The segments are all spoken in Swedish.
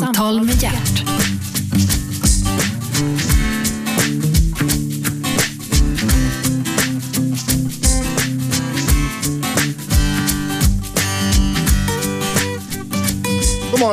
Samtal med hjärt.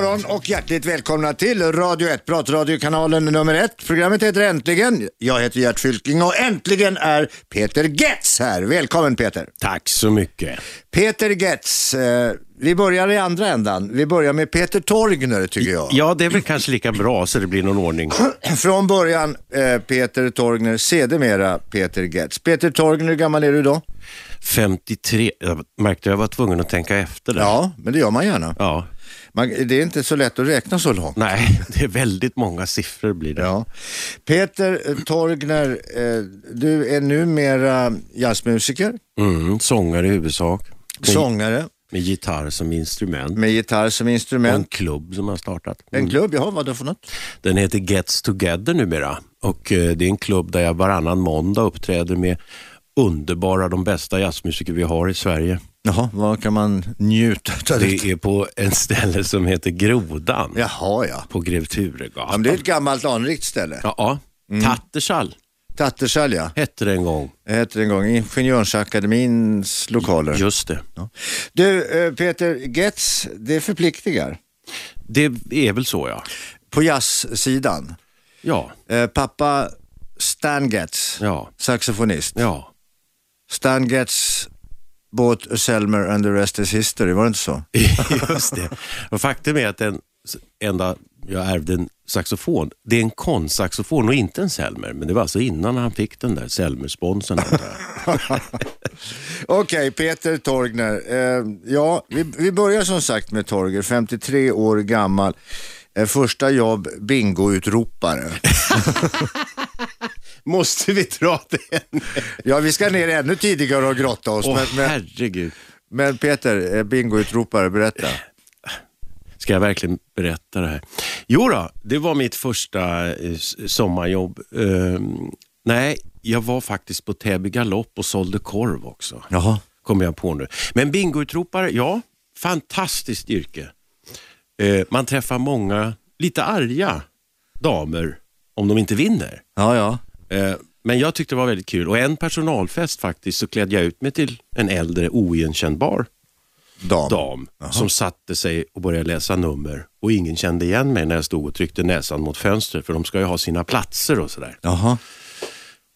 Morgon och hjärtligt välkomna till Radio 1, pratradiokanalen nummer 1. Programmet heter Äntligen. Jag heter Gert Fylking och äntligen är Peter Getz här. Välkommen Peter. Tack så mycket. Peter Getz, eh, vi börjar i andra ändan. Vi börjar med Peter Torgner tycker jag. Ja, det är väl kanske lika bra så det blir någon ordning. Från början eh, Peter Torgner, sedermera Peter Getz. Peter Torgner, hur gammal är du idag? 53, jag märkte jag var tvungen att tänka efter där. Ja, men det gör man gärna. Ja. Man, det är inte så lätt att räkna så långt. Nej, det är väldigt många siffror blir det. Ja. Peter eh, Torgner, eh, du är numera jazzmusiker, Mm, sångare i huvudsak. Med, sångare med gitarr som instrument. med gitarr som Och en instrument. klubb som har startat. En klubb, jaha, vad då för något? Den heter Gets Together numera och eh, det är en klubb där jag varannan måndag uppträder med underbara, de bästa jazzmusiker vi har i Sverige. Jaha, vad kan man njuta av? Det? Det är på en ställe som heter Grodan Jaha, ja. på Grev ja men Turegatan. det är ett gammalt anrikt ställe. Ja, Tattersall Tattersall, ja. hette det en gång. Hette det en gång Ingenjörsakademins lokaler. Just det. Du, eh, Peter Getz, det förpliktigar. Det är väl så ja. På jazzsidan. Ja, Eh, pappa Stan Getz, ja, saxofonist. ja. Stan Getz a Selmer and the rest is history, var det inte så? Just det. Och faktum är att den enda jag ärvde en saxofon, det är en konstsaxofon och inte en Selmer. Men det var alltså innan han fick den där Selmer-sponsorn. Okej, Peter Torgner. Eh, ja, vi, vi börjar som sagt med Torger, 53 år gammal. Eh, första jobb, bingoutropare. Måste vi dra den? Ja, vi ska ner ännu tidigare och grotta oss. Åh men, men, herregud. men Peter, eh, bingoutropare, berätta. Ska jag verkligen berätta det här? Jo då, det var mitt första eh, sommarjobb. Ehm, nej, jag var faktiskt på Täby galopp och sålde korv också. Jaha. kommer jag på nu. Men bingoutropare, ja, fantastiskt yrke. Eh, man träffar många lite arga damer om de inte vinner. Ja, ja. Eh, men jag tyckte det var väldigt kul och en personalfest faktiskt så klädde jag ut mig till en äldre oigenkännbar Dam. dam som satte sig och började läsa nummer och ingen kände igen mig när jag stod och tryckte näsan mot fönstret för de ska ju ha sina platser och sådär.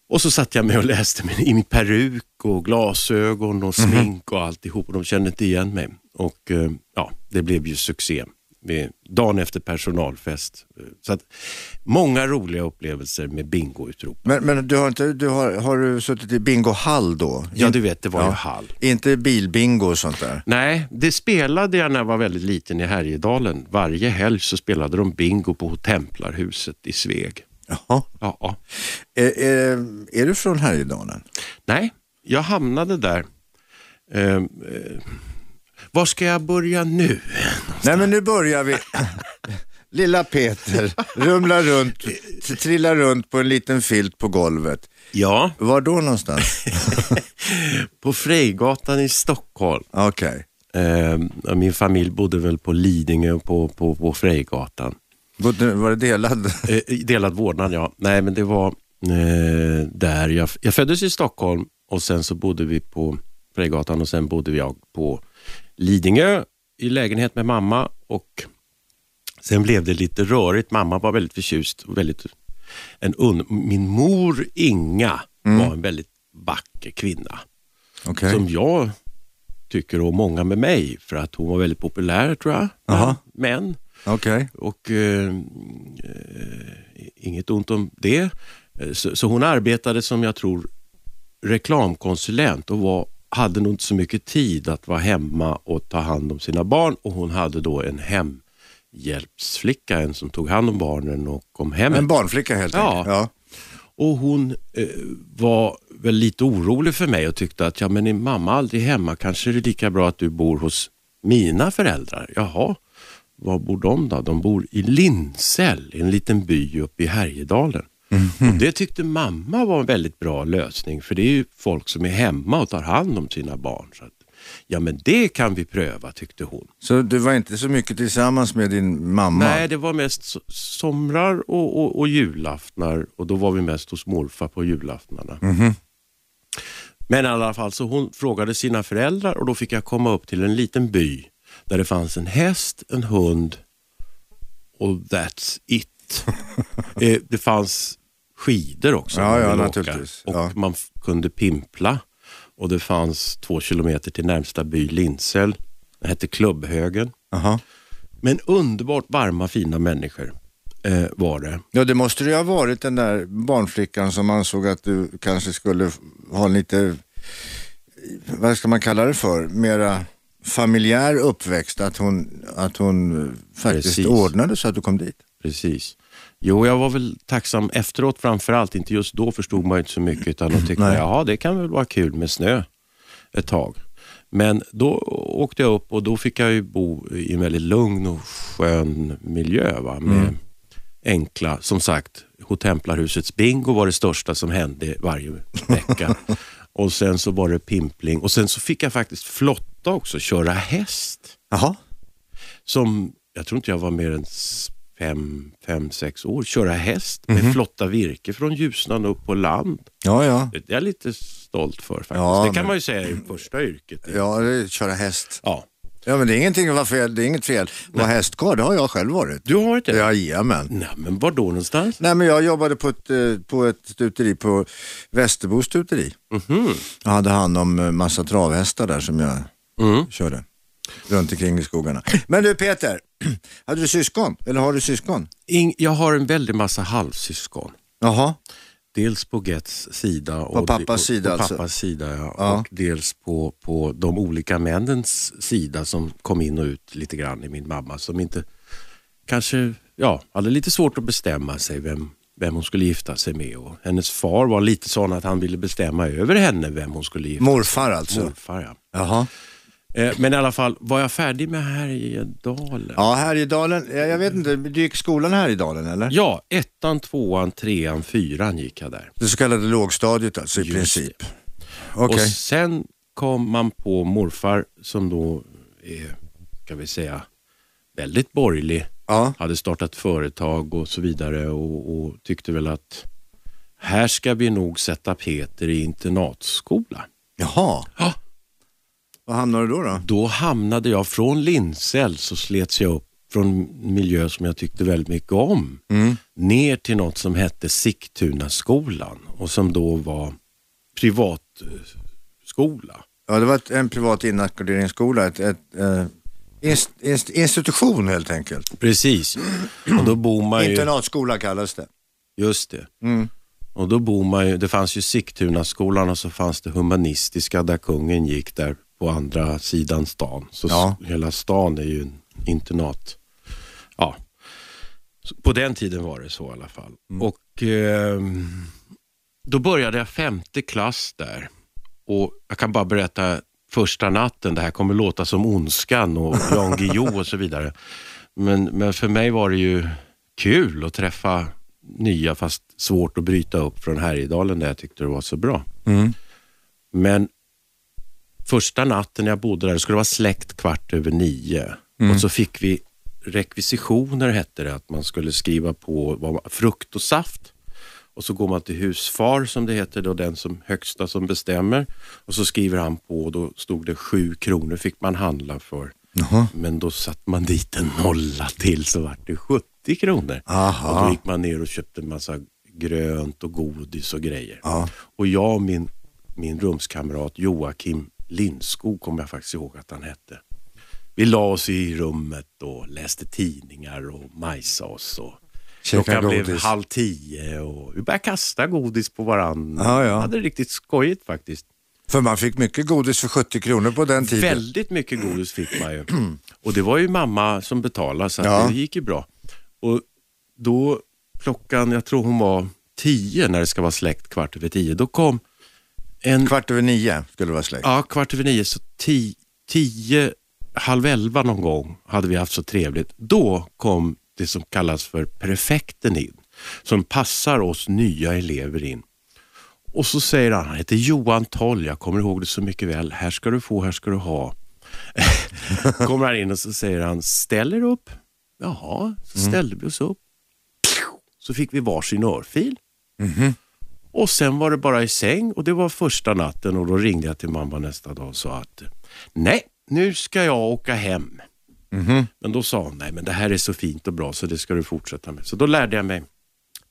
Och så satt jag med och läste med, i min peruk och glasögon och smink och alltihop och de kände inte igen mig. Och eh, ja, det blev ju succé. Dagen efter personalfest. Så att, många roliga upplevelser med bingoutrop. Men, men du har, inte, du har, har du suttit i bingohall då? Ja, du vet, det var ju Ja. hall. Inte bilbingo och sånt där? Nej, det spelade jag när jag var väldigt liten i Härjedalen. Varje helg så spelade de bingo på Templarhuset i Sveg. Jaha. Ja, ja. Är, är, är du från Härjedalen? Nej, jag hamnade där. Eh, eh, var ska jag börja nu? Nej men nu börjar vi. Lilla Peter rumlar runt, trillar runt på en liten filt på golvet. Ja, Var då någonstans? på Frejgatan i Stockholm. Okej. Eh, min familj bodde väl på Lidingö och på, på, på Frejgatan. Var det delad? Eh, delad vårdnad, ja. Nej, men det var eh, där jag, jag föddes i Stockholm och sen så bodde vi på Frejgatan och sen bodde jag på Lidingö i lägenhet med mamma och sen blev det lite rörigt. Mamma var väldigt förtjust. och Väldigt, en un, min mor Inga var en väldigt vacker kvinna Okej. som jag tycker och många med mig för att hon var väldigt populär tror jag. Jaha. Män. Okej. Och eh, eh, inget ont om det. Eh, Så, så hon arbetade som jag tror reklamkonsulent och var, hade nog inte så mycket tid att vara hemma och ta hand om sina barn och hon hade då en hemhjälpsflicka, en som tog hand om barnen och kom hem. En barnflicka helt Ja. enkelt. Ja. Och hon eh, var väl lite orolig för mig och tyckte att ja, men är mamma aldrig hemma kanske är det lika bra att du bor hos mina föräldrar. Jaha, var bor de då? De bor i Linsäll, en liten by uppe i Härjedalen. Och Det tyckte mamma var en väldigt bra lösning, för det är ju folk som är hemma och tar hand om sina barn. Så att, ja, men det kan vi pröva, tyckte hon. Så du var inte så mycket tillsammans med din mamma? Nej, det var mest so- somrar och, och, och julaftnar och då var vi mest hos morfar på julaftnarna. Men i alla fall, så hon frågade sina föräldrar och då fick jag komma upp till en liten by där det fanns en häst, en hund och that's it. eh, det fanns skidor också. Ja, ja, naturligtvis. Och Ja. man kunde pimpla och det fanns två kilometer till närmsta by, Lindsel. Den hette Klubbhögen. Jaha. Men underbart varma, fina människor eh, var det. Ja, det måste det ju ha varit den där barnflickan som ansåg att du kanske skulle ha lite, vad ska man kalla det för, mera familjär uppväxt, att hon, att hon eh, faktiskt Precis. ordnade så att du kom dit. Precis. Jo, jag var väl tacksam efteråt framförallt. Inte just då förstod man inte så mycket utan då tyckte jag, jaha det kan väl vara kul med snö ett tag. Men då åkte jag upp och då fick jag ju bo i en väldigt lugn och skön miljö. Va? Med enkla, som sagt, Hotemplarhusets bingo var det största som hände varje vecka. och sen så var det pimpling och sen så fick jag faktiskt flotta också, köra häst. Jaha. Som, jag tror inte jag var mer än fem, fem sex år, köra häst med flotta virke från Ljusnan upp på land. Ja, ja. Det är jag lite stolt för faktiskt. Ja, det men- kan man ju säga är första yrket. Ja, köra häst. Ja. Ja, men det är ingenting att vara fel. Det är inget fel. Vara hästkarl, det har jag själv varit. Du har varit det? Jajamän. Nej, men var då någonstans? Nej, men jag jobbade på ett, eh, på ett stuteri på Västerbo stuteri. Mhm. Jag hade hand om eh, massa travhästar där som jag Mm. körde runt omkring i skogarna. Men du Peter, hade du syskon? Eller har du syskon? Ing, jag har en väldig massa halvsyskon. Jaha, Dels på Gets sida. Och pappas och, sida på alltså? pappas sida ja. Ja. Och dels på, på de olika männens sida som kom in och ut lite grann i min mamma. Som inte kanske ja, hade lite svårt att bestämma sig vem, vem hon skulle gifta sig med. Och hennes far var lite sån att han ville bestämma över henne vem hon skulle gifta morfar sig alltså. med. Morfar, ja. Jaha. Eh, Men i alla fall, var jag färdig med Härjedalen? Ja, Härjedalen, jag jag vet inte, du gick skolan här i dalen eller? Ja, ettan, tvåan, trean, fyran gick jag där. Det så kallade lågstadiet alltså i Just princip. Okej. Och sen kom man på morfar som då är, kan vi säga, väldigt borgerlig. Ja. Hade startat företag och så vidare och, och tyckte väl att här ska vi nog sätta Peter i internatskola. Jaha. Ja. Var hamnade du då? då? Då hamnade jag från Lindsell så slets jag upp från miljö som jag tyckte väldigt mycket om. Mm. Ner till något som hette Sigtunaskolan och som då var privatskola. Ja, det var ett, en privat inackorderingsskola, ett, ett eh, inst, inst, institution helt enkelt. Precis. Och då bor man ju... Internatskola kallas det. Just det. Mm. Och då bor man ju, det fanns ju Sigtunaskolan och så fanns det humanistiska där kungen gick där på andra sidan stan. Så Ja. hela stan är ju en internat. Ja, på den tiden var det så i alla fall. Och ehm, då började jag femte klass där. Och jag kan bara berätta första natten, det här kommer låta som Ondskan och Jan Guillou och så vidare. Men, men för mig var det ju kul att träffa nya fast svårt att bryta upp från Härjedalen där jag tyckte det var så bra. Mm. Men första natten jag bodde där, det skulle vara släckt kvart över nio. Och så fick vi rekvisitioner hette det, att man skulle skriva på vad man, frukt och saft. Och så går man till husfar som det heter, då den som högsta som bestämmer. Och så skriver han på och då stod det sju kronor fick man handla för. Jaha. Men då satte man dit en nolla till så vart det 70 kronor. Aha. Och då gick man ner och köpte en massa grönt och godis och grejer. Ja. Och jag och min, min rumskamrat Joakim Lindskog kommer jag faktiskt ihåg att han hette. Vi la oss i rummet och läste tidningar och majsade oss. Och klockan blev halv tio och vi började kasta godis på varandra. Ja, ja. hade det riktigt skojigt faktiskt. För man fick mycket godis för 70 kronor på den tiden. Väldigt mycket godis fick man ju. Och det var ju mamma som betalade så Ja. det gick ju bra. Och då klockan, jag tror hon var tio när det ska vara släckt kvart över tio, då kom en, Kvart över nio skulle det vara släkt. ja kvart över nio, så tio, tio, halv elva någon gång hade vi haft så trevligt. Då kom det som kallas för prefekten in. som passar oss nya elever in. Och så säger han, han heter Johan Toll, jag kommer ihåg det så mycket väl. Här ska du få, här ska du ha. kommer han in och så säger han, ställ er upp. Jaha, så ställde vi oss upp. Så fick vi varsin örfil. Och sen var det bara i säng och det var första natten och då ringde jag till mamma nästa dag och sa att nej, nu ska jag åka hem. Men då sa hon, nej men det här är så fint och bra så det ska du fortsätta med. Så då lärde jag mig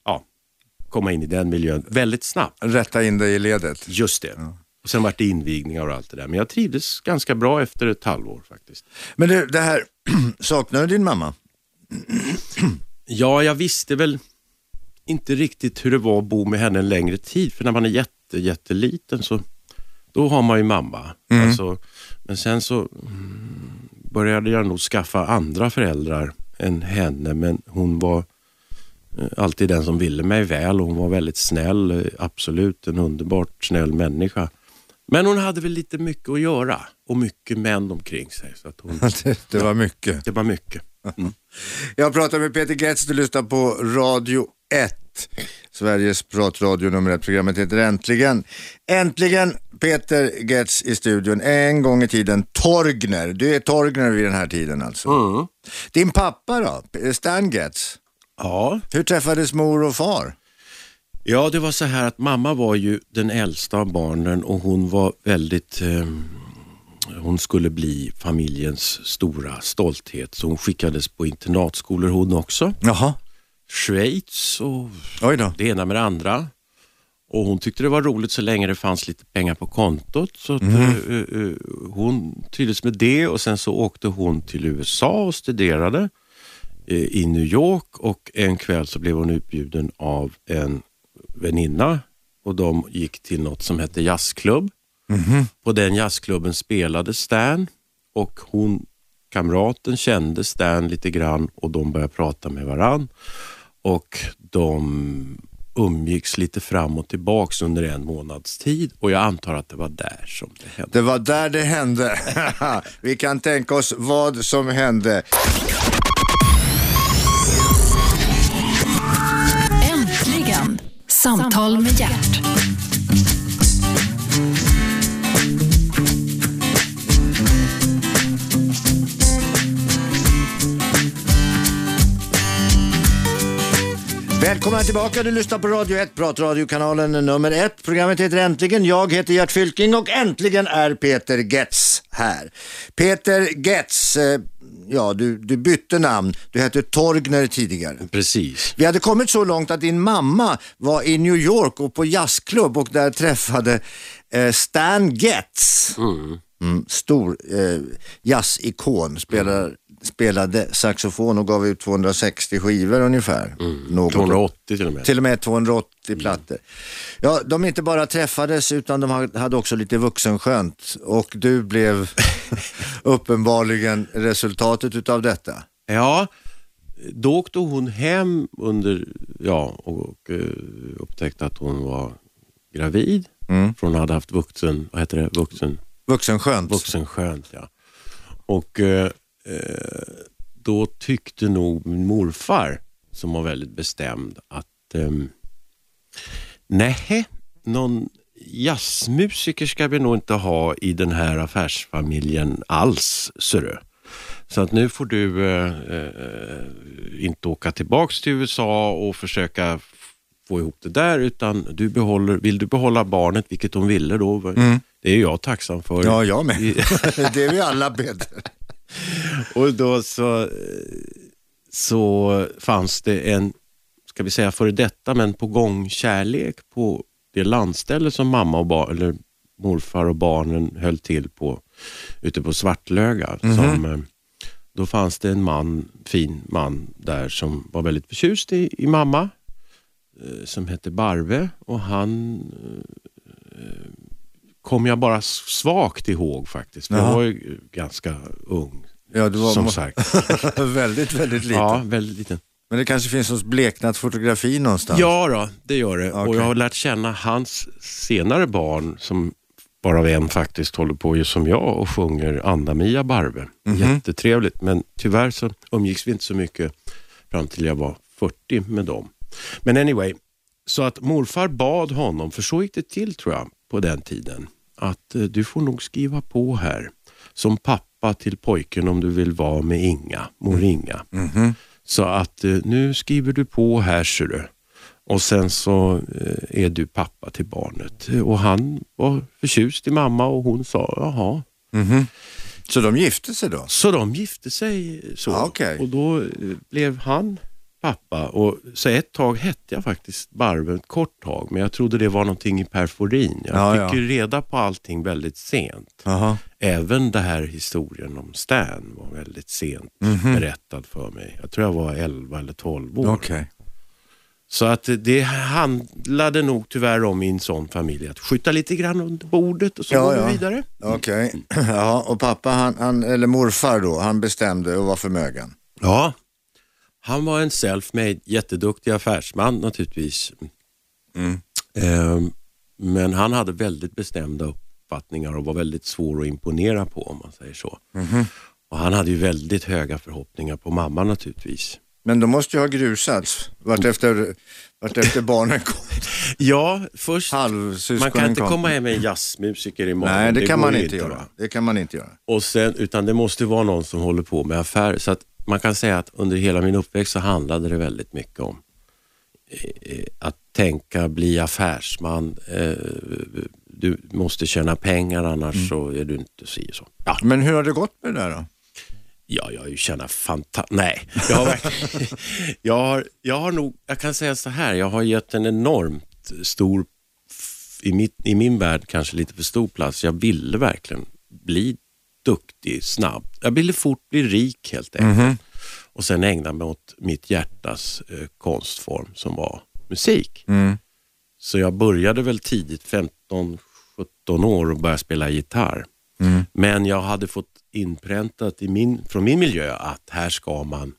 ja, komma in i den miljön väldigt snabbt. Rätta in dig i ledet. Just det. Och sen vart det invigningar och allt det där. Men jag trivdes ganska bra efter ett halvår faktiskt. Men du, det här, saknar du din mamma? Ja, jag visste väl inte riktigt hur det var att bo med henne en längre tid. För när man är jätte, jätteliten så då har man ju mamma. Alltså, men sen så mm, började jag nog skaffa andra föräldrar än henne. Men hon var eh, alltid den som ville mig väl och hon var väldigt snäll. eh, Absolut en underbart snäll människa. Men hon hade väl lite mycket att göra och mycket män omkring sig. Så att hon, Det, det var mycket. det var mycket. Jag pratar med Peter Getz, du lyssnar på Radio 1. Sveriges pratradio nummer ett. Programmet heter Äntligen. Äntligen Peter Getz i studion. En gång i tiden Torgner. Du är Torgner vid den här tiden alltså. Mm. Din pappa då, Stan Getz. Ja, Hur träffades mor och far? Ja, det var så här att mamma var ju den äldsta av barnen och hon var väldigt... Eh, hon skulle bli familjens stora stolthet så hon skickades på internatskolor hon också. Jaha, Schweiz och det ena med det andra. Och hon tyckte det var roligt så länge det fanns lite pengar på kontot. Så att, eh, eh, hon trivdes med det och sen så åkte hon till USA och studerade eh, i New York. Och en kväll så blev hon utbjuden av en väninna. Och de gick till något som hette jazzklubb. På den jazzklubben spelade Stan. Och hon, kamraten kände Stan lite grann och de började prata med varann och de umgicks lite fram och tillbaks under en månads tid och jag antar att det var där som det hände. Det var där det hände. Vi kan tänka oss vad som hände. Äntligen! Samtal med hjärt. Välkomna tillbaka, du lyssnar på Radio 1, pratradiokanalen nummer 1. Programmet heter Äntligen, jag heter Gert Fylking och äntligen är Peter Getz här. Peter Getz, eh, ja du, du bytte namn, du hette Torgner tidigare. Precis. Vi hade kommit så långt att din mamma var i New York och på jazzklubb och där träffade eh, Stan Getz. Mm, stor eh, jazzikon, spelar, spelade saxofon och gav ut 260 skivor ungefär. Något. 280 till och med. Till och med 280 plattor. Ja, de inte bara träffades utan de ha- hade också lite vuxenskönt och du blev uppenbarligen resultatet utav detta. Ja, då åkte hon hem under, ja, och eh, upptäckte att hon var gravid. För hon hade haft vuxen, vad heter det, vuxen, Vuxenskönt. vuxenskönt. Ja. Och eh, då tyckte nog min morfar, som var väldigt bestämd, att eh, nej, någon jazzmusiker ska vi nog inte ha i den här affärsfamiljen alls, ser du. Så att nu får du eh, eh, inte åka tillbaks till USA och försöka få ihop det där utan du behåller, vill du behålla barnet, vilket hon ville då, det är jag tacksam för. Ja, jag med. det är vi alla bättre. Och då så, så fanns det en, ska vi säga före detta, men på gång kärlek på det landställe som mamma och bar, eller morfar och barnen höll till på ute på Svartlöga. Som, eh, då fanns det en man, fin man där som var väldigt förtjust i, i mamma eh, som hette Barve och han eh, kom jag bara svagt ihåg faktiskt. För jag var ju ganska ung Ja, du var som sagt. väldigt, väldigt liten. Ja, väldigt liten. Men det kanske finns något bleknat fotografi någonstans? Ja då, det gör det. Och Okej. jag har lärt känna hans senare barn som varav en faktiskt håller på ju som jag och sjunger Anna-Mia Barve. Mhm. Jättetrevligt, men tyvärr så umgicks vi inte så mycket fram till jag var 40 med dem. Men anyway, så att morfar bad honom, för så gick det till tror jag på den tiden, att eh, du får nog skriva på här som pappa till pojken om du vill vara med Inga, mor Inga. Så att eh, nu skriver du på här ser du. Och sen så eh, är du pappa till barnet. Och han var förtjust i mamma och hon sa jaha. Så de gifte sig då? Så de gifte sig så. Ja, okej. Och då blev han pappa. Och så ett tag hette jag faktiskt Barbe, ett kort tag. Men jag trodde det var någonting i perforin. Jag Ja, fick ja. ju reda på allting väldigt sent. Jaha. Även det här historien om Stan var väldigt sent Mhm. berättad för mig. Jag tror jag var 11 eller 12 år. Okej. Så att det handlade nog tyvärr om i en sån familj att skjuta lite grann under bordet och så Ja, går ja. vi vidare. Okej. Ja, och pappa, han, han, eller morfar då, han bestämde och var förmögen. Ja, han var en self-made, jätteduktig affärsman naturligtvis. Ehm, men han hade väldigt bestämda uppfattningar och var väldigt svår att imponera på om man säger så. Och han hade ju väldigt höga förhoppningar på mamma naturligtvis. Men de måste ju ha grusats vart efter, vart efter barnen kom. Ja, först, man kan inte kom. komma hem med en jazzmusiker i morgon. Nej, det, kan går man inte göra. va? Det kan man inte göra. Och sen, utan det måste vara någon som håller på med affärer. Så att man kan säga att under hela min uppväxt så handlade det väldigt mycket om eh, att tänka, bli affärsman. Eh, du måste tjäna pengar annars så är du inte si och så. Ja, Men hur har det gått med det där då? ja jag har ju tjänat fantastiskt... Nej, jag har, jag, har, jag har nog, jag kan säga så här, jag har gett en enormt stor, i, mitt, i min värld kanske lite för stor plats. Jag ville verkligen bli duktig snabbt. Jag ville fort bli rik helt enkelt. Och sen ägna mig åt mitt hjärtas eh, konstform som var musik. Så jag började väl tidigt, 15-17 år och började spela gitarr. Men jag hade fått inpräntat i min, från min miljö att här ska man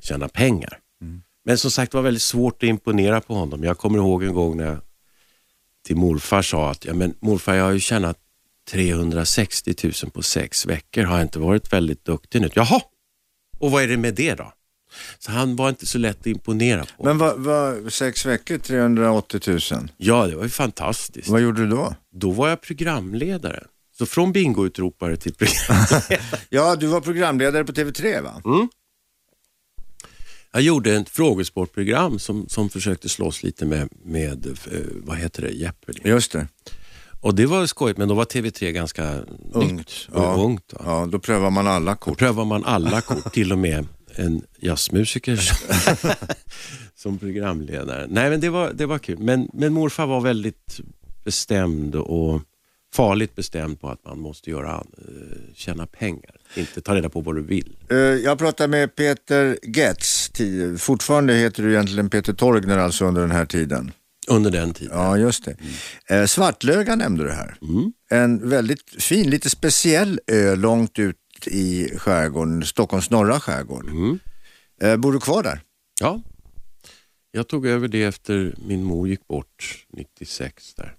tjäna pengar. Men som sagt det var väldigt svårt att imponera på honom. Jag kommer ihåg en gång när jag till morfar sa att ja, men morfar jag har ju tjänat 360 000 på sex veckor. Har jag inte varit väldigt duktig nu? Jaha, och vad är det med det då? Så han var inte så lätt att imponera på. Men vad, vad, sex veckor, 380 000. Ja, det var ju fantastiskt. Vad gjorde du då? Då var jag programledare. Så från bingoutropare till programledare. Ja, du var programledare på TV3 va? Jag gjorde ett frågesportprogram som, som försökte slåss lite med, med eh, vad heter det, Jeopardy. Just det. Och det var skojigt, men då var TV3 ganska Ungt, nytt ja. och ungt. Va? Ja, då prövar man alla Då kort. prövar man alla kort, till och med en jazzmusiker som, som programledare. Nej, men det var, det var kul. Men, men morfar var väldigt bestämd och farligt bestämd på att man måste göra, eh, tjäna pengar. Inte ta reda på vad du vill. Eh, Jag pratade med Peter Getz, fortfarande heter du egentligen Peter Torgner alltså under den här tiden. Under den tiden. Ja, just det. Eh, Svartlöga nämnde du här. En väldigt fin, lite speciell ö långt ut i skärgården, Stockholms norra skärgård. Eh, bor du kvar där? Ja. Jag tog över det efter min mor gick bort 96 där.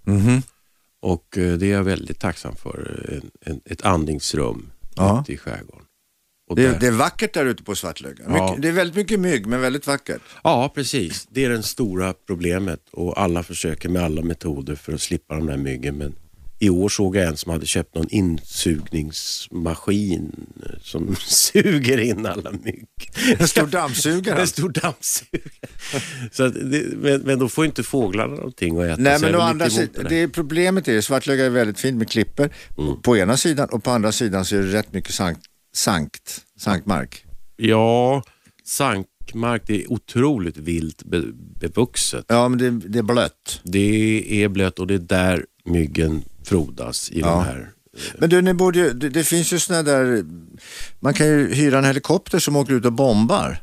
Och eh, det är jag väldigt tacksam för. En, en, ett andningsrum Ja. ute i skärgården. Det, där- det är vackert där ute på Svartlöga. Ja. Mycket, det är väldigt mycket mygg, men väldigt vackert. Ja, precis. Det är det stora problemet och alla försöker med alla metoder för att slippa de där myggen. Men i år såg jag en som hade köpt någon insugningsmaskin som suger in alla mygg. En stor dammsugare. En stor dammsugare. Det, men, men då får inte fåglarna någonting att äta. Nej, men är å andra sidan, det är problemet är Svartlöga är väldigt fint med klippor Mm. på ena sidan och på andra sidan så är det rätt mycket sankt, sankt, sankmark. Ja, sankmark, det är otroligt vilt be, bevuxet. Ja, men det, det är blött. Det är blött och det är där myggen frodas i Ja. de här Men du, ni borde, ju- det, det finns ju sådana där, man kan ju hyra en helikopter som åker ut och bombar.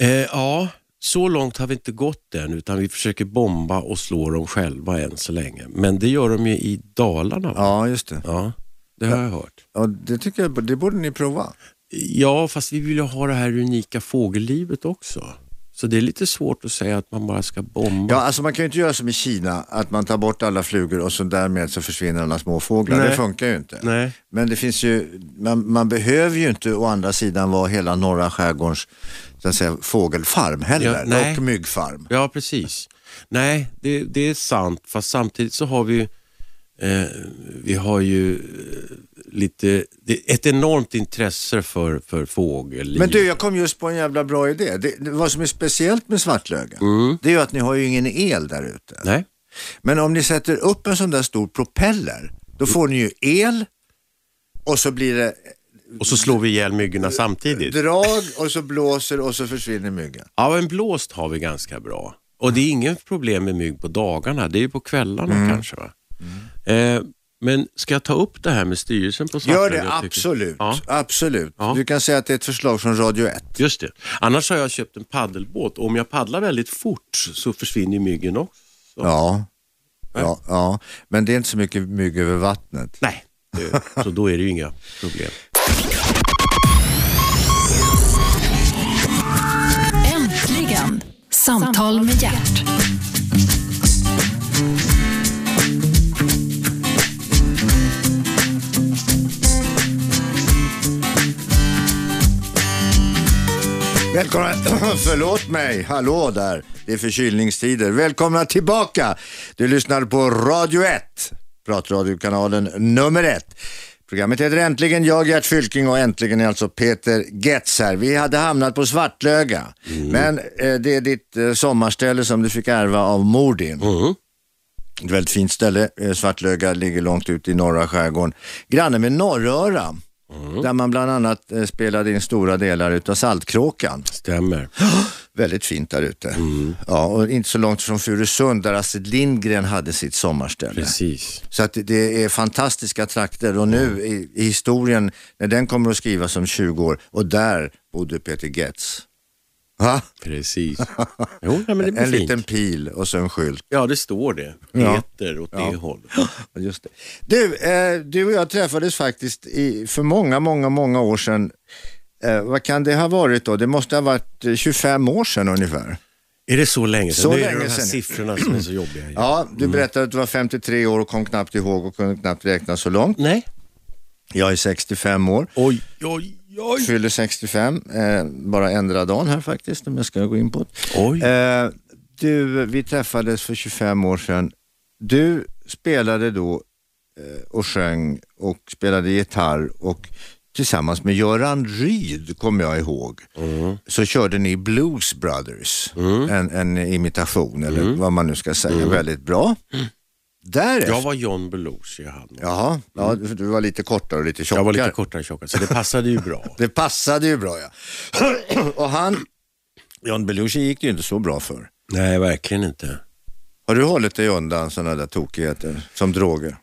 Eh, ja, så långt har vi inte gått än utan vi försöker bomba och slå dem själva än så länge. Men det gör de ju i Dalarna. Va? Ja, just det. Ja, det har jag hört. Ja, det tycker jag, det borde ni prova. Ja, fast vi vill ju ha det här unika fågellivet också. Så det är lite svårt att säga att man bara ska bomba. Ja, alltså man kan ju inte göra som i Kina, att man tar bort alla flugor och så därmed så försvinner alla småfåglar. Nej. Det funkar ju inte. Nej. Men det finns ju, man, man behöver ju inte å andra sidan vara hela norra skärgårdens så att säga, fågelfarm heller. Ja, och myggfarm. Ja, precis. Nej, det, det är sant. Fast samtidigt så har vi, eh, vi har ju eh, lite, ett enormt intresse för, för fågelliv. Men du, jag kom just på en jävla bra idé. Det, vad som är speciellt med Svartlöga, det är ju att ni har ju ingen el där ute. Nej, Men om ni sätter upp en sån där stor propeller, då får ni ju el och så blir det och så slår vi ihjäl myggorna samtidigt. drag och så blåser och så försvinner myggen. Ja, en blåst har vi ganska bra. Och det är inget problem med mygg på dagarna, det är ju på kvällarna Mm. kanske. Va? Eh, men ska jag ta upp det här med styrelsen på Gör Svartlöga? det, absolut. Ja, absolut. Ja. Du kan säga att det är ett förslag från Radio 1. just det. Annars har jag köpt en paddelbåt och om jag paddlar väldigt fort så försvinner myggen också. Ja. Ja, ja, men det är inte så mycket mygg över vattnet. Nej, så då är det ju inga problem. Äntligen! Samtal med hjärt. Välkomna, förlåt mig, hallå där, det är förkylningstider. Välkomna tillbaka. Du lyssnar på Radio 1, pratradiokanalen nummer ett. Programmet heter Äntligen, jag Gert Fylking och äntligen är alltså Peter Getz här. Vi hade hamnat på Svartlöga, men eh, det är ditt eh, sommarställe som du fick ärva av mor din. Ett väldigt fint ställe. Eh, Svartlöga ligger långt ut i norra skärgården. Granne med Norröra. Där man bland annat eh, spelade in stora delar utav Saltkråkan. Stämmer. Väldigt fint där ute. Ja, och inte så långt från Furusund där Astrid Lindgren hade sitt sommarställe. Precis. Så att det- det är fantastiska trakter och nu i, i historien, när den kommer att skrivas om 20 år och där bodde Peter Getz. Va? Precis. Jo, nej, men det blir En fint. liten pil och så en skylt. Ja, det står det. Ja. Peter åt det hållet. Ja, Just det. Du, eh, du och jag träffades faktiskt i, för många, många, många år sedan. Eh, vad kan det ha varit då? Det måste ha varit eh, 25 år sedan ungefär. Är det så länge sedan? Så nu är det länge de här sedan. siffrorna som är så jobbiga. Ja, du berättade att du var 53 år och kom knappt ihåg och kunde knappt räkna så långt. Nej. Jag är 65 år, Oj, oj, oj. fyller 65, eh, bara ändra dagen här faktiskt om jag ska gå in på det. Eh, du, vi träffades för 25 år sedan. Du spelade då eh, och sjöng och spelade gitarr och tillsammans med Göran Ryd, kommer jag ihåg, så körde ni Blues Brothers, en, en imitation eller vad man nu ska säga, väldigt bra. Därefter, Jag var John Belushi. Han. Jaha, ja, för du var lite kortare och lite tjockare. Jag var lite kortare och tjockare, så det passade ju bra. Det passade ju bra ja. och han, John Belushi gick det ju inte så bra för. Nej, verkligen inte. Har du hållit dig undan sådana där tokigheter som droger?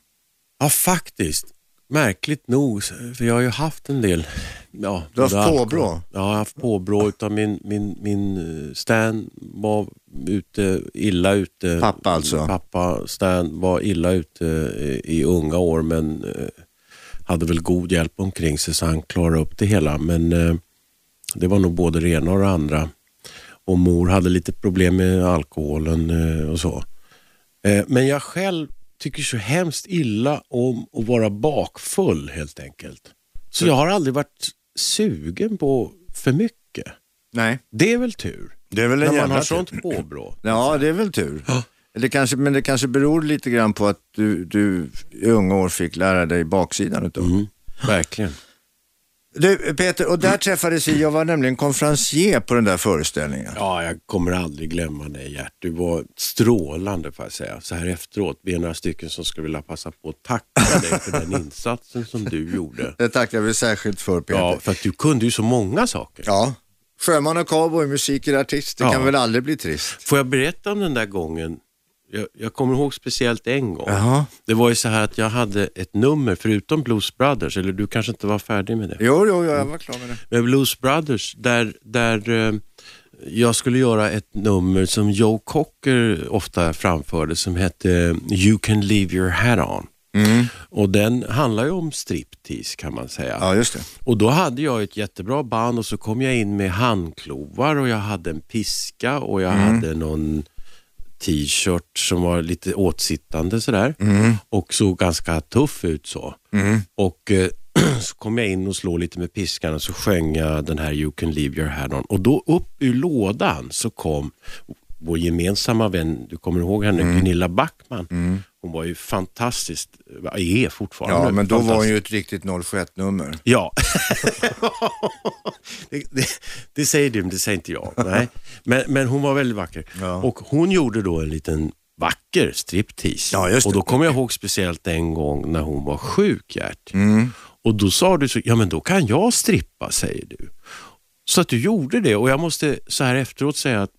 Ja, faktiskt. Märkligt nog, för jag har ju haft en del... Ja, Du har haft alkohol- påbrå? Ja, jag har haft påbrå utav min, min, min eh, Stan var ute, illa ute. Pappa alltså? Pappa Stan var illa ute i, i unga år men eh, hade väl god hjälp omkring sig så han klarade upp det hela. Men eh, det var nog både det ena och det andra. Och mor hade lite problem med alkoholen eh, och så. Eh, Men jag själv tycker så hemskt illa om att vara bakfull helt enkelt. Så jag har aldrig varit sugen på för mycket. Nej. Det är väl tur. Det är väl en När man har tur. sånt påbrå. Ja, det är väl tur. Det kanske, men det kanske beror lite grann på att du, du i unga år fick lära dig baksidan utav Mm, verkligen. Du Peter, och där träffades vi, jag var nämligen konferencier på den där föreställningen. Ja, jag kommer aldrig glömma dig Gert. Du var strålande får jag säga. Så här efteråt, vi är några stycken som skulle vilja passa på att tacka dig för den insatsen som du gjorde. Det tackar vi särskilt för Peter. Ja, för att du kunde ju så många saker. Ja. Sjöman och cowboy, musik är artist, det Ja. kan väl aldrig bli trist? Får jag berätta om den där gången? Jag, jag kommer ihåg speciellt en gång. Jaha. Det var ju så här att jag hade ett nummer förutom Blues Brothers, eller du kanske inte var färdig med det? Jo, jo, jag var klar med det. Med Blues Brothers, där, där eh, jag skulle göra ett nummer som Joe Cocker ofta framförde som hette You can leave your hat on. Och den handlar ju om striptease kan man säga. Ja, just det. Och då hade jag ett jättebra band och så kom jag in med handklovar och jag hade en piska och jag hade någon t-shirt som var lite åtsittande sådär och såg ganska tuff ut så. Och eh, så kom jag in och slog lite med piskan och så sjöng jag den här You can leave your head on. Och då upp ur lådan så kom vår gemensamma vän, du kommer ihåg henne, Gunilla Backman. Hon var ju fantastiskt, är fortfarande Ja, men då var hon fantastisk. ju ett riktigt 071-nummer. Ja, det, det, det säger du, men det säger inte jag. Nej. Men, men hon var väldigt vacker. Ja. Och hon gjorde då en liten vacker striptease. Ja. Och då kommer jag ihåg speciellt en gång när hon var sjuk, Gert. Mm. Och då sa du så, ja men då kan jag strippa, säger du. Så att du gjorde det och jag måste så här efteråt säga att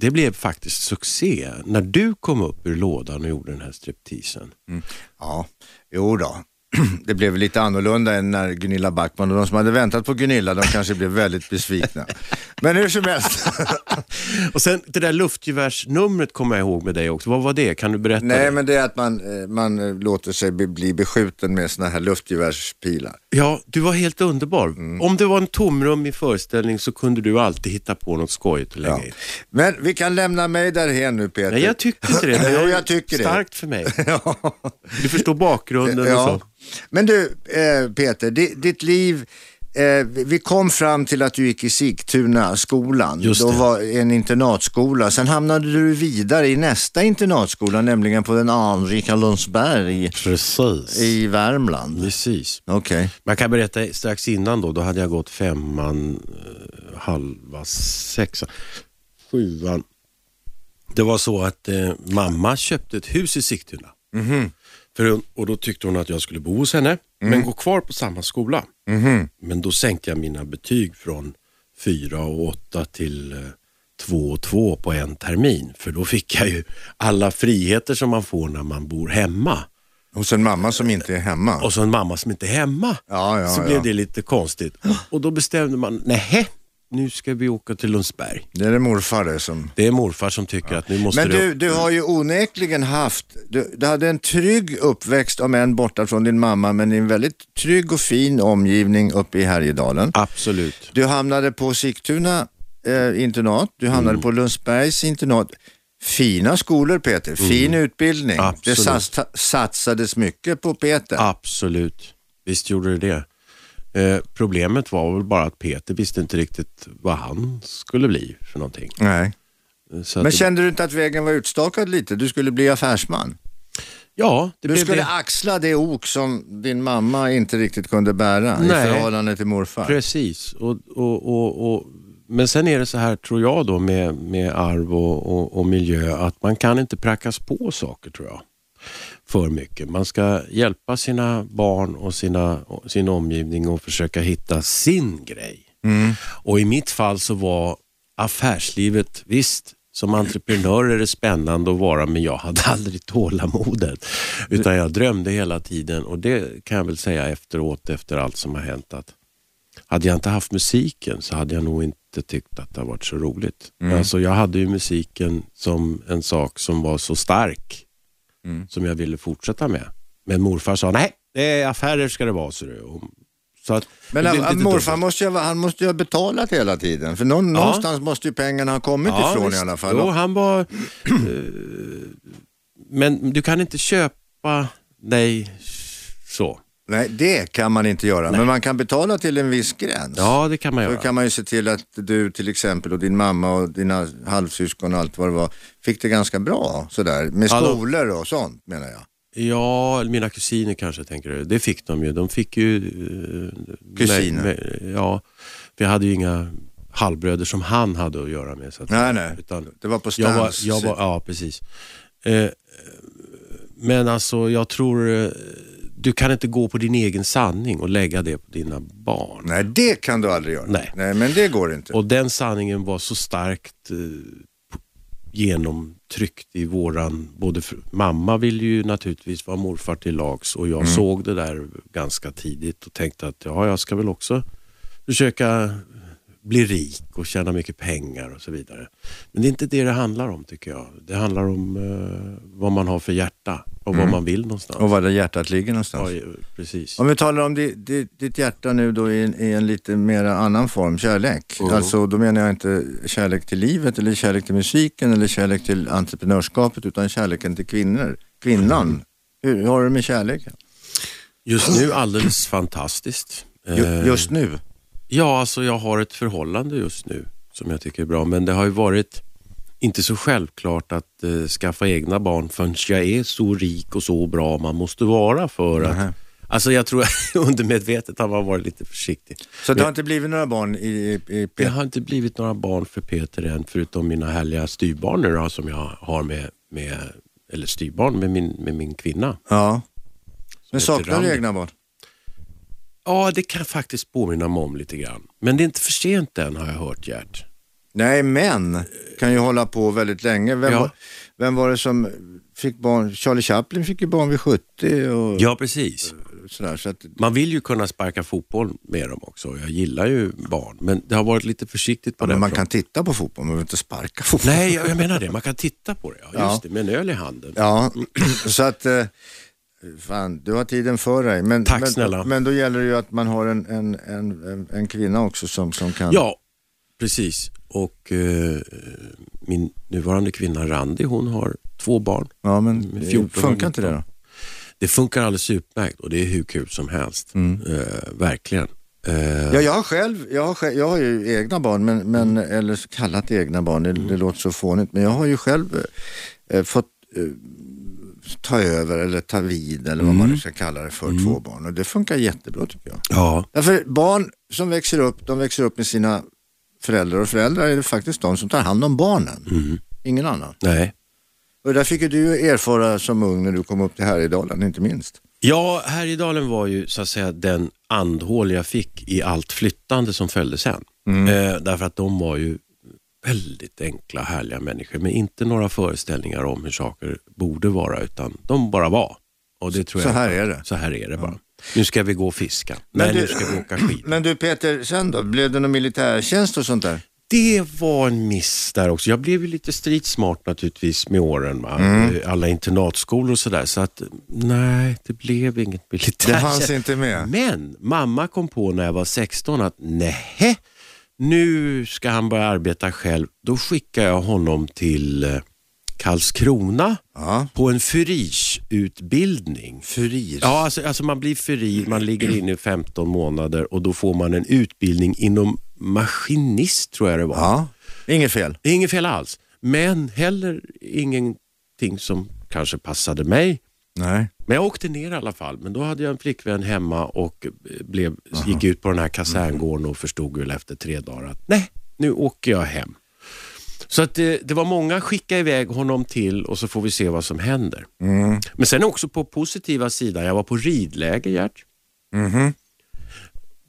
det blev faktiskt succé när du kom upp ur lådan och gjorde den här stripteasen. Mm. Ja, jo då. Det blev lite annorlunda än när Gunilla Backman och de som hade väntat på Gunilla, de kanske blev väldigt besvikna. Men hur som helst. Och sen det där luftgevärsnumret kommer jag ihåg med dig också. Vad var det? Kan du berätta? Nej, det? men det är att man, eh, man eh, låter sig bli- beskjuten med såna här luftgevärspilar. Ja, du var helt underbar. Mm. Om det var en tomrum i föreställning så kunde du alltid hitta på något skojigt att lägga Ja. in. Men vi kan lämna mig därhen nu Peter. Nej, jag tycker inte det. Det Jo, är jag tycker det. starkt för mig. Ja. Du förstår bakgrunden och Ja. så. Men du eh, Peter, di, ditt liv, eh, vi- kom fram till att du gick i Sigtuna skolan. Just Då det. var en internatskola. Sen hamnade du vidare i nästa internatskola, nämligen på den anrika Lundsberg Precis. i Värmland. Precis. Okej. Man kan berätta strax innan då, då hade jag gått femman, eh, halva sexan, sjuan. Det var så att eh, mamma köpte ett hus i Sigtuna. För, och då tyckte hon att jag skulle bo hos henne, men gå kvar på samma skola. Men då sänkte jag mina betyg från fyra och åtta till eh, två och två på en termin. För då fick jag ju alla friheter som man får när man bor hemma. Hos en mamma som inte är hemma. Och så en mamma som inte är hemma. Ja, ja, så ja. blev det lite konstigt. Och då bestämde man, nej, nu ska vi åka till Lundsberg. Det är det morfar det som... Det är morfar som tycker att nu måste Men du... du, har ju onekligen haft, du, du hade en trygg uppväxt, om än borta från din mamma, men i en väldigt trygg och fin omgivning uppe i Härjedalen. Absolut. Du hamnade på Sigtuna eh, internat, du hamnade Mm. på Lundsbergs internat. Fina skolor Peter, fin utbildning. Mm. Absolut. Det sats, satsades mycket på Peter. Absolut. Visst gjorde det det. Eh, problemet var väl bara att Peter visste inte riktigt vad han skulle bli för någonting. Nej. Så att Men kände du inte att vägen var utstakad lite? Du skulle bli affärsman. ja, det Du blev skulle det. axla det ok som din mamma inte riktigt kunde bära Nej. i förhållande till morfar. Precis. Och, och, och, och, men sen är det så här, tror jag, då med, med arv och, och, och miljö, att man kan inte prackas på saker, tror jag. För mycket. Man ska hjälpa sina barn och sina, sin omgivning och försöka hitta sin grej. Och i mitt fall så var affärslivet, visst, som entreprenör är det spännande att vara, men jag hade aldrig tålamodet. Utan jag drömde hela tiden och det kan jag väl säga efteråt, efter allt som har hänt, att hade jag inte haft musiken så hade jag nog inte tyckt att det har varit så roligt. Alltså, jag hade ju musiken som en sak som var så stark som jag ville fortsätta med. Men morfar sa, nej, det är affärer ska det vara. Så det. Och, så att, Men det lite morfar måste ju, ha- han måste ju ha betalat hela tiden. För någon, någonstans måste ju pengarna ha kommit ifrån visst. i alla fall. Jo, han var... eh, men du kan inte köpa dig så. Nej, det kan man inte göra. Men man kan betala till en viss gräns. Ja, det kan man Då göra. kan man ju se till att du till exempel och din mamma och dina halvsyskon och allt vad det var fick det ganska bra sådär. Med då- skolor och sånt menar jag. Ja, mina kusiner kanske tänker du. Det fick de ju. De fick ju... eh, Kusiner? med- ja, jag hade ju inga halvbröder som han hade att göra med. Så att, Nej, nej. Utan Det var på jag var, Stans jag var, Ja, precis. Eh, men alltså, jag tror... Du kan inte gå på din egen sanning och lägga det på dina barn. Nej, det kan du aldrig göra. Nej. Nej men det går inte. Och den sanningen var så starkt eh, genomtryckt i våran, både för, mamma ville ju naturligtvis vara morfar till lags och jag såg det där ganska tidigt och tänkte att ja, jag ska väl också försöka bli rik och tjäna mycket pengar och så vidare. Men det är inte det det handlar om tycker jag. Det handlar om eh, vad man har för hjärta och vad man vill någonstans. Och var det hjärtat ligger någonstans. Ja, precis. Om vi talar om di- di- ditt hjärta nu då i en, i en lite mer annan form, kärlek. Mm. Alltså då menar jag inte kärlek till livet eller kärlek till musiken eller kärlek till entreprenörskapet utan kärleken till kvinnor. Kvinnan. Hur, hur har du det med kärleken? Just nu alldeles fantastiskt. Eh, just nu? Ja, alltså jag har ett förhållande just nu som jag tycker är bra. Men det har ju varit inte så självklart att eh, skaffa egna barn förrän jag är så rik och så bra man måste vara för att... Nähä. Alltså jag tror undermedvetet har man varit lite försiktig. Så det har inte blivit några barn i, i, i Det har inte blivit några barn för Peter än, förutom mina härliga styrbarn nu då, som jag har med, med eller styrbarn med min, med min kvinna. Ja. Men saknar du egna barn? Ja, det kan faktiskt påminna mig om lite grann. Men det är inte för sent än har jag hört Gert. Nej, men kan ju hålla på väldigt länge. Vem, Ja. var, vem var det som fick barn? Charlie Chaplin fick ju barn vid 70 och Ja, precis. sådär. Så att, Man vill ju kunna sparka fotboll med dem också. Jag gillar ju barn, men det har varit lite försiktigt på ja, men den man kan titta på fotboll, man behöver inte sparka fotboll. Nej, jag menar det. Man kan titta på det. Ja, Ja. just det, med en öl i handen. Ja, så att eh, fan, du har tiden för dig. Men, Tack men, snälla. Men då gäller det ju att man har en, en, en, en, kvinna också som, som kan. Ja, precis. Och eh, min nuvarande kvinna Randi, hon har två barn. ja men Med eh, 14 funkar inte det då? Det funkar alldeles utmärkt och det är hur kul som helst. Eh, verkligen. Eh, Ja, jag har själv, jag har, själv, jag har ju egna barn, men, men, eller så kallat egna barn, det, det låter så fånigt, men jag har ju själv eh, fått eh, ta över eller ta vid eller vad man nu ska kalla det för, två barn och det funkar jättebra tycker jag. ja, Därför barn som växer upp, de växer upp med sina föräldrar och föräldrar är det faktiskt de som tar hand om barnen, ingen annan. nej. Och där fick ju du erfara som ung när du kom upp till Härjedalen, inte minst. Ja, Härjedalen var ju så att säga den andhål jag fick i allt flyttande som följde sen. Eh, därför att de var ju väldigt enkla, härliga människor med inte några föreställningar om hur saker borde vara utan de bara var. Och det tror Så jag, här är det. Så här är det bara. Nu ska vi gå och fiska. Men Nej, du- nu ska vi åka skidor. Men du Peter, sen då? Blev det någon militärtjänst och sånt där? Det var en miss där också. Jag blev ju lite stridsmart naturligtvis med åren. Mm. Alla internatskolor och sådär. Så att nej, det blev inget militär. Det fanns inte med. Men mamma kom på när jag var 16 att nej, nu ska han börja arbeta själv. Då skickar jag honom till eh, Karlskrona Ja. på en furisutbildning. Furir. Ja, alltså, alltså man blir furir, man ligger inne i 15 månader och då får man en utbildning inom maskinist tror jag det var. Ja, inget fel. Inget fel alls, men heller ingenting som kanske passade mig. Nej. Men jag åkte ner i alla fall, men då hade jag en flickvän hemma och eh, blev, gick ut på den här kaserngården och förstod väl efter tre dagar att nej, nu åker jag hem. Så att det, det var många skicka iväg honom till och så får vi se vad som händer. Men sen också på positiva sidan, jag var på ridläger Gert. Mhm.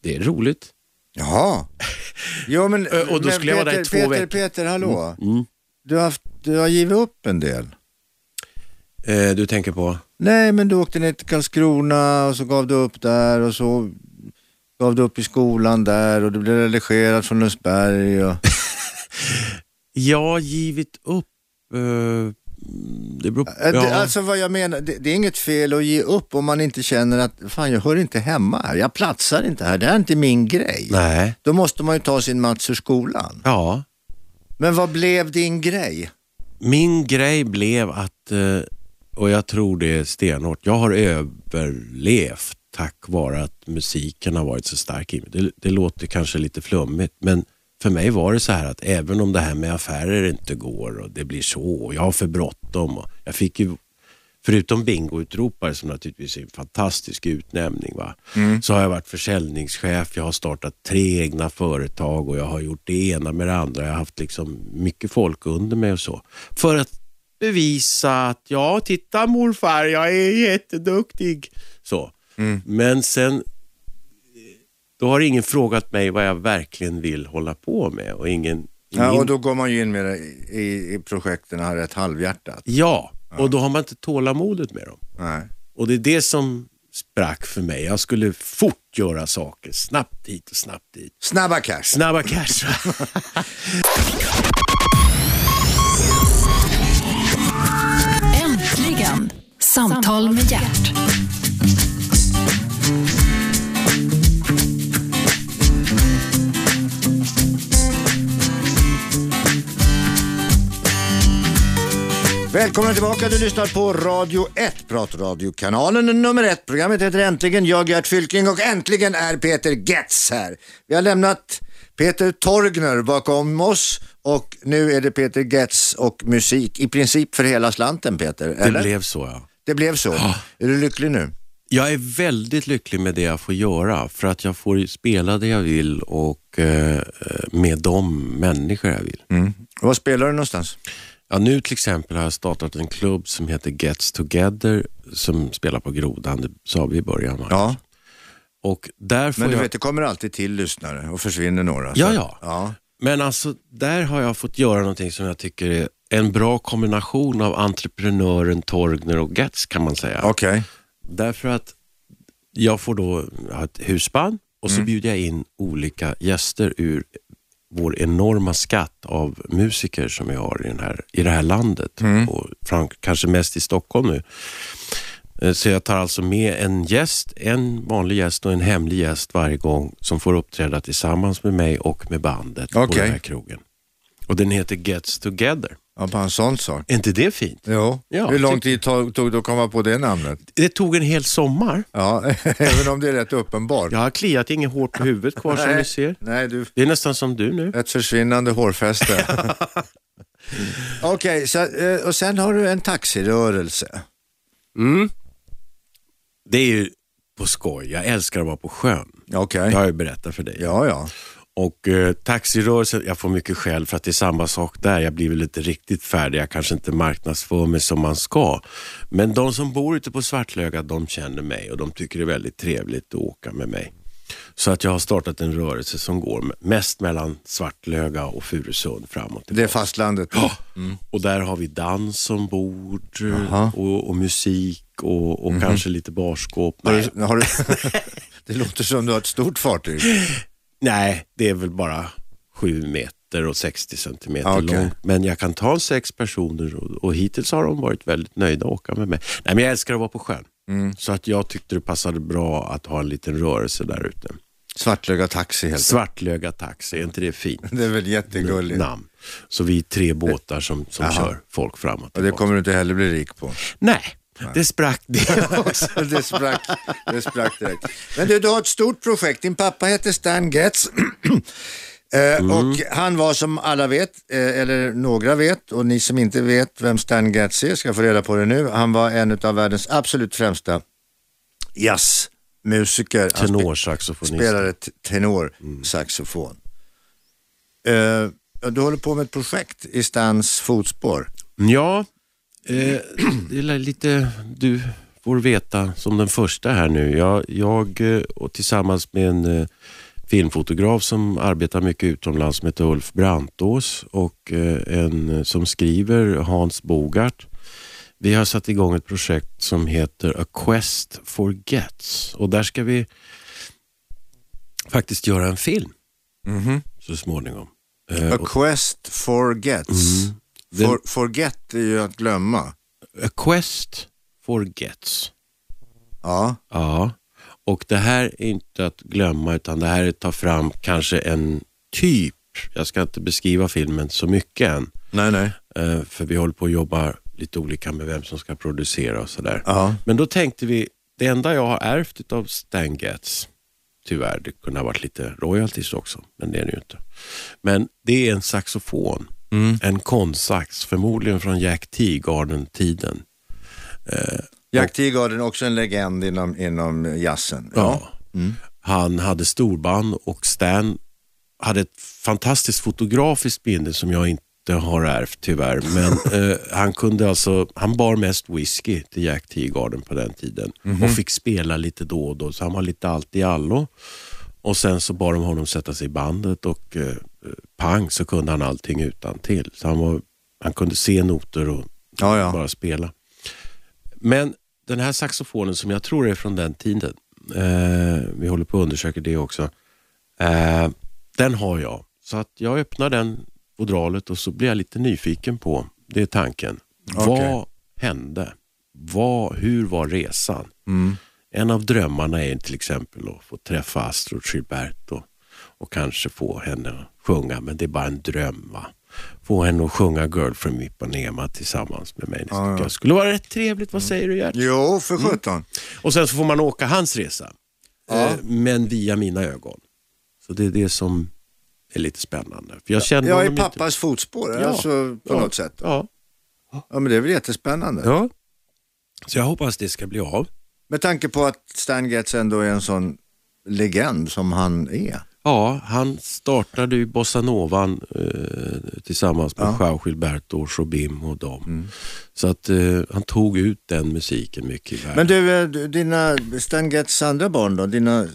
Det är roligt. Jaha. Jo, men, och då men skulle jag vara där i Peter, två Peter, veckor. Peter, hallå. Mm. Du, har haft, du har givit upp en del. Eh, du tänker på? Nej, men du åkte ner till Karlskrona och så gav du upp där och så gav du upp i skolan där och du blev relegerad från Lundsberg. Och... Jag har givit upp. Eh, det beror på. Ja. Alltså vad jag menar, det, det är inget fel att ge upp om man inte känner att fan jag hör inte hemma här, jag platsar inte här, det här är inte min grej. Nej. Då måste man ju ta sin mats ur skolan. Ja. Men vad blev din grej? Min grej blev att, eh, och jag tror det är stenhårt, jag har överlevt tack vare att musiken har varit så stark i mig. Det, det låter kanske lite flummigt, men för mig var det så här att även om det här med affärer inte går och det blir så och jag har för bråttom. Och jag fick ju, förutom bingoutropare som naturligtvis är en fantastisk utnämning, va? så har jag varit försäljningschef, jag har startat tre egna företag och jag har gjort det ena med det andra. Jag har haft liksom mycket folk under mig och så. För att bevisa att ja, titta morfar, jag är jätteduktig. Så. Men sen då har ingen frågat mig vad jag verkligen vill hålla på med och ingen... Ja, och då går man ju in med det i, i projekten här rätt halvhjärtat. ja, och då har man inte tålamodet med dem. Nej. Och det är det som sprack för mig. Jag skulle fort göra saker, snabbt hit och snabbt dit. Snabba cash. Snabba cash. Samtal med hjärt. Välkommen tillbaka, du lyssnar på Radio 1, pratradiokanalen nummer 1. Programmet heter Äntligen, jag är Gert Fylking och äntligen är Peter Getz här. Vi har lämnat Peter Torgner bakom oss och nu är det Peter Getz och musik i princip för hela slanten Peter. Det Eller? blev så ja. Det blev så. Är du lycklig nu? Jag är väldigt lycklig med det jag får göra för att jag får spela det jag vill och eh, med de människor jag vill. Var spelar du någonstans? Ja, nu till exempel har jag startat en klubb som heter Gets Together som spelar på Grodan, det sa vi i början. Ja, Och där får men du jag... vet det kommer alltid till lyssnare och försvinner några. Ja, ja. ja. Men alltså, där har jag fått göra någonting som jag tycker är en bra kombination av entreprenören Torgner och Gets kan man säga. Okej. Därför att jag får då ha ett husband och så Mm. bjuder jag in olika gäster ur vår enorma skatt av musiker som vi har i, den här, i det här landet. Mm. Och fram, kanske mest i Stockholm nu. Eh, Så jag tar alltså med en gäst, en vanlig gäst och en hemlig gäst varje gång som får uppträda tillsammans med mig och med bandet på Okej. den här krogen. Och den heter Gets Together. Ja, bara en sån sak. Är inte det fint? Jo. Ja, Hur lång tid tog tog det att komma på det namnet? Det tog en hel sommar. Ja, även om det är rätt uppenbart. Jag har kliat inget hår på huvudet kvar som ni ser. Nej, du, Det är nästan som du nu. ett försvinnande hårfäste. Okej, så, eh, och sen har du en taxirörelse. Mm. Det är ju på skoj. Jag älskar att vara på sjön. Okej. Det har jag berättat för dig. Ja, ja. Och eh, taxirörelsen, jag får mycket skäll för att det är samma sak där. Jag blir väl inte riktigt färdig. Jag kanske inte marknadsför mig som man ska. Men de som bor ute på Svartlöga, de känner mig och de tycker det är väldigt trevligt att åka med mig. Så att jag har startat en rörelse som går mest mellan Svartlöga och Furusund framåt. Det är fastlandet. Ja, och där har vi dans ombord och, och musik och, och kanske lite barskåp. Har du, har du, det låter som du har ett stort fartyg. Nej, det är väl bara sju meter och 60 centimeter Okej. långt. Men jag kan ta sex personer och, och hittills har de varit väldigt nöjda att åka med mig. Nej, men jag älskar att vara på sjön. Så att jag tyckte det passade bra att ha en liten rörelse där ute. Svartlöga taxi helt Svartlöga taxi, är inte det fint? Det är väl jättegulligt. Namn. Så vi är tre båtar som, som kör folk framåt Och det kommer du inte heller bli rik på. Nej, det sprack det också. det, sprack, det sprack direkt. Men du, du har ett stort projekt. Din pappa heter Stan Getz. Eh, Och han var som alla vet, eh, eller några vet, och ni som inte vet vem Stan Getz är ska få reda på det nu. Han var en av världens absolut främsta jazzmusiker. Tenorsaxofonist. spelade tenorsaxofon. Eh, du håller på med ett projekt i Stans fotspår. Ja, eh, det är lite du får veta som den första här nu. Jag, jag eh, och tillsammans med en eh, filmfotograf som arbetar mycket utomlands som heter Ulf Brantås och eh, en som skriver Hans Bogart. Vi har satt igång ett projekt som heter A Quest for Gets och där ska vi faktiskt göra en film så småningom. A quest forgets. Mm. Den- For, forget är ju att glömma. A Quest for Gets. Ja, Ja, och det här är inte att glömma utan det här är att ta fram kanske en typ, jag ska inte beskriva filmen så mycket än, nej nej. eh, för vi håller på att jobba lite olika med vem som ska producera och sådär. Ja. Men då tänkte vi, det enda jag har ärvt av Stan Getz, tyvärr, det kunde ha varit lite royalties också, men det är det ju inte. Men det är en saxofon, en konsax, förmodligen från Jack Teagarden-tiden. Jack Teagarden också en legend inom, inom jazzen. Ja. Han hade storband och Stan hade ett fantastiskt fotografiskt minne som jag inte har ärvt tyvärr. Men eh, han kunde alltså, han bar mest whisky till Jack Teagarden på den tiden och fick spela lite då och då. Så han var lite allt i allo. Och sen så bad de honom sätta sig i bandet och eh, pang så kunde han allting utan till. Så han, var, han kunde se noter och Ja, ja. bara spela. Men den här saxofonen som jag tror är från den tiden, eh, vi håller på att undersöka det också, eh, den har jag. Så att jag öppnar den fodralet och så blir jag lite nyfiken på, det är tanken, Okej. vad hände? Vad, hur var resan? Mm. En av drömmarna är till exempel att få träffa Astrid Gilberto och kanske få henne att sjunga, men det är bara en dröm. Va? Få henne att sjunga Girl from Ipanema tillsammans med mig. Det Ja, ja. jag skulle vara rätt trevligt. Vad säger du Gert? Jo, för Mm. sjutton. Och sen så får man åka hans resa, Ja. eh, men via mina ögon. Så det är det som är lite spännande. För jag känner Jag är honom inte- pappas fotspår, Ja. alltså på Ja. något sätt. Ja. Ja, men det är väl jättespännande. ja. Så jag hoppas det ska bli av. Med tanke på att Stan Getz ändå är en sån legend som han är. Ja, han startade ju bossanovan eh, tillsammans med Ja. Mm. Joao Gilberto, Jobim och dem. Så att eh, han tog ut den musiken mycket i världen. Men du, eh, dina Stan Getz andra barn då? Dina,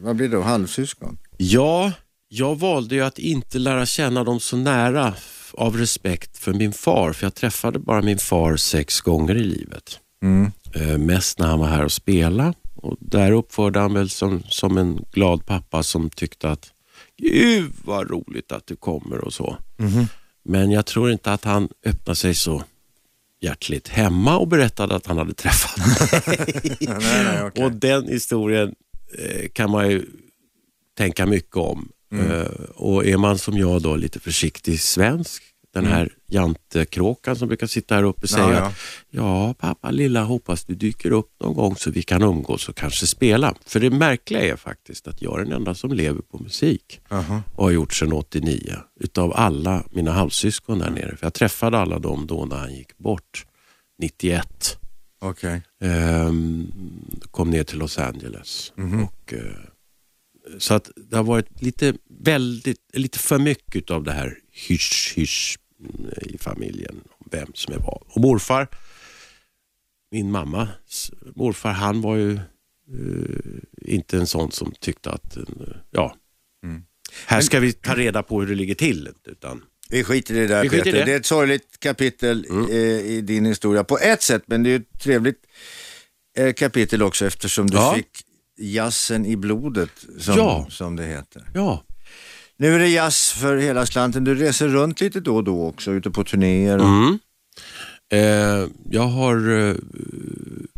vad blir det då, halvsyskon? Ja, jag valde ju att inte lära känna dem så nära av respekt för min far, för jag träffade bara min far sex gånger i livet. Mm. Eh, mest när han var här och spelade och där uppförde han väl som, som en glad pappa som tyckte att Gud vad roligt att du kommer och så. Men jag tror inte att han öppnade sig så hjärtligt hemma och berättade att han hade träffat nej, nej, okej. Och den historien eh, kan man ju tänka mycket om. Mm. Eh, och är man som jag då lite försiktig svensk, den här jantekråkan som brukar sitta här uppe säger Mm. Ja, att ja pappa lilla hoppas du dyker upp någon gång så vi kan umgås och kanske spela. För det märkliga är faktiskt att jag är den enda som lever på musik Jaha. och har gjort sedan 89 utav alla mina halvsyskon Mm. där nere. För jag träffade alla dem då när han gick bort 91. Okej. Ehm, kom ner till Los Angeles. Mhm. Och, eh, så att det har varit lite, väldigt, lite för mycket av det här hysch-hysch mm, i familjen. Vem som är vad. Och morfar, min mammas morfar, han var ju eh, inte en sån som tyckte att, eh, ja, Mm. här ska vi ta reda på hur det ligger till. Utan, Vi skiter i det där Vi skiter i Peter. det. Det är ett sorgligt kapitel Mm. eh, i din historia på ett sätt, men det är ett trevligt eh, kapitel också eftersom du Ja. fick jazzen i blodet, som, Ja. som det heter. ja, Nu är det jazz för hela slanten. Du reser runt lite då och då också, ute på turnéer. Och... Mm. Eh, jag har eh,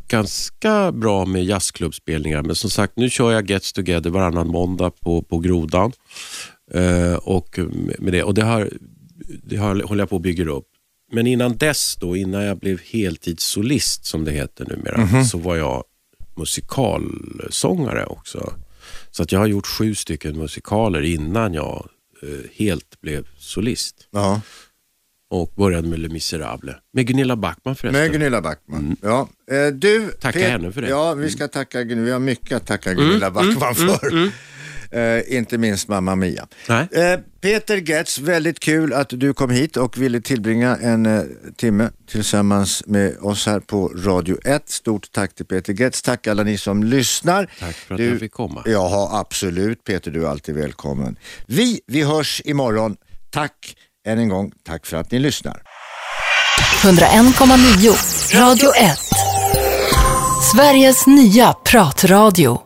ganska bra med jazzklubbspelningar men som sagt nu kör jag Gets Together varannan måndag på, på Grodan. Eh, och, med det, och det, har, det har, håller jag på att bygga upp. Men innan dess då, innan jag blev heltidssolist som det heter numera, så var jag musikalsångare också. Så att jag har gjort sju stycken musikaler innan jag eh, helt blev solist Ja. och började med Les Misérables. Med Gunilla Backman förresten. Med Gunilla Backman. Ja. Eh, du, Tacka Pet- henne för det. Mm. Ja, vi ska tacka Gun- Vi har mycket att tacka Gunilla Backman för. Eh, inte minst Mamma Mia. Nej. Eh, Peter Getz, väldigt kul att du kom hit och ville tillbringa en eh, timme tillsammans med oss här på Radio 1. Stort tack till Peter Getz. Tack alla ni som lyssnar. Tack för att Du- jag fick komma. Ja, absolut Peter, du är alltid välkommen. Vi, vi hörs imorgon. Tack än en gång. Tack för att ni lyssnar. 101,9 Radio 1. Sveriges nya pratradio.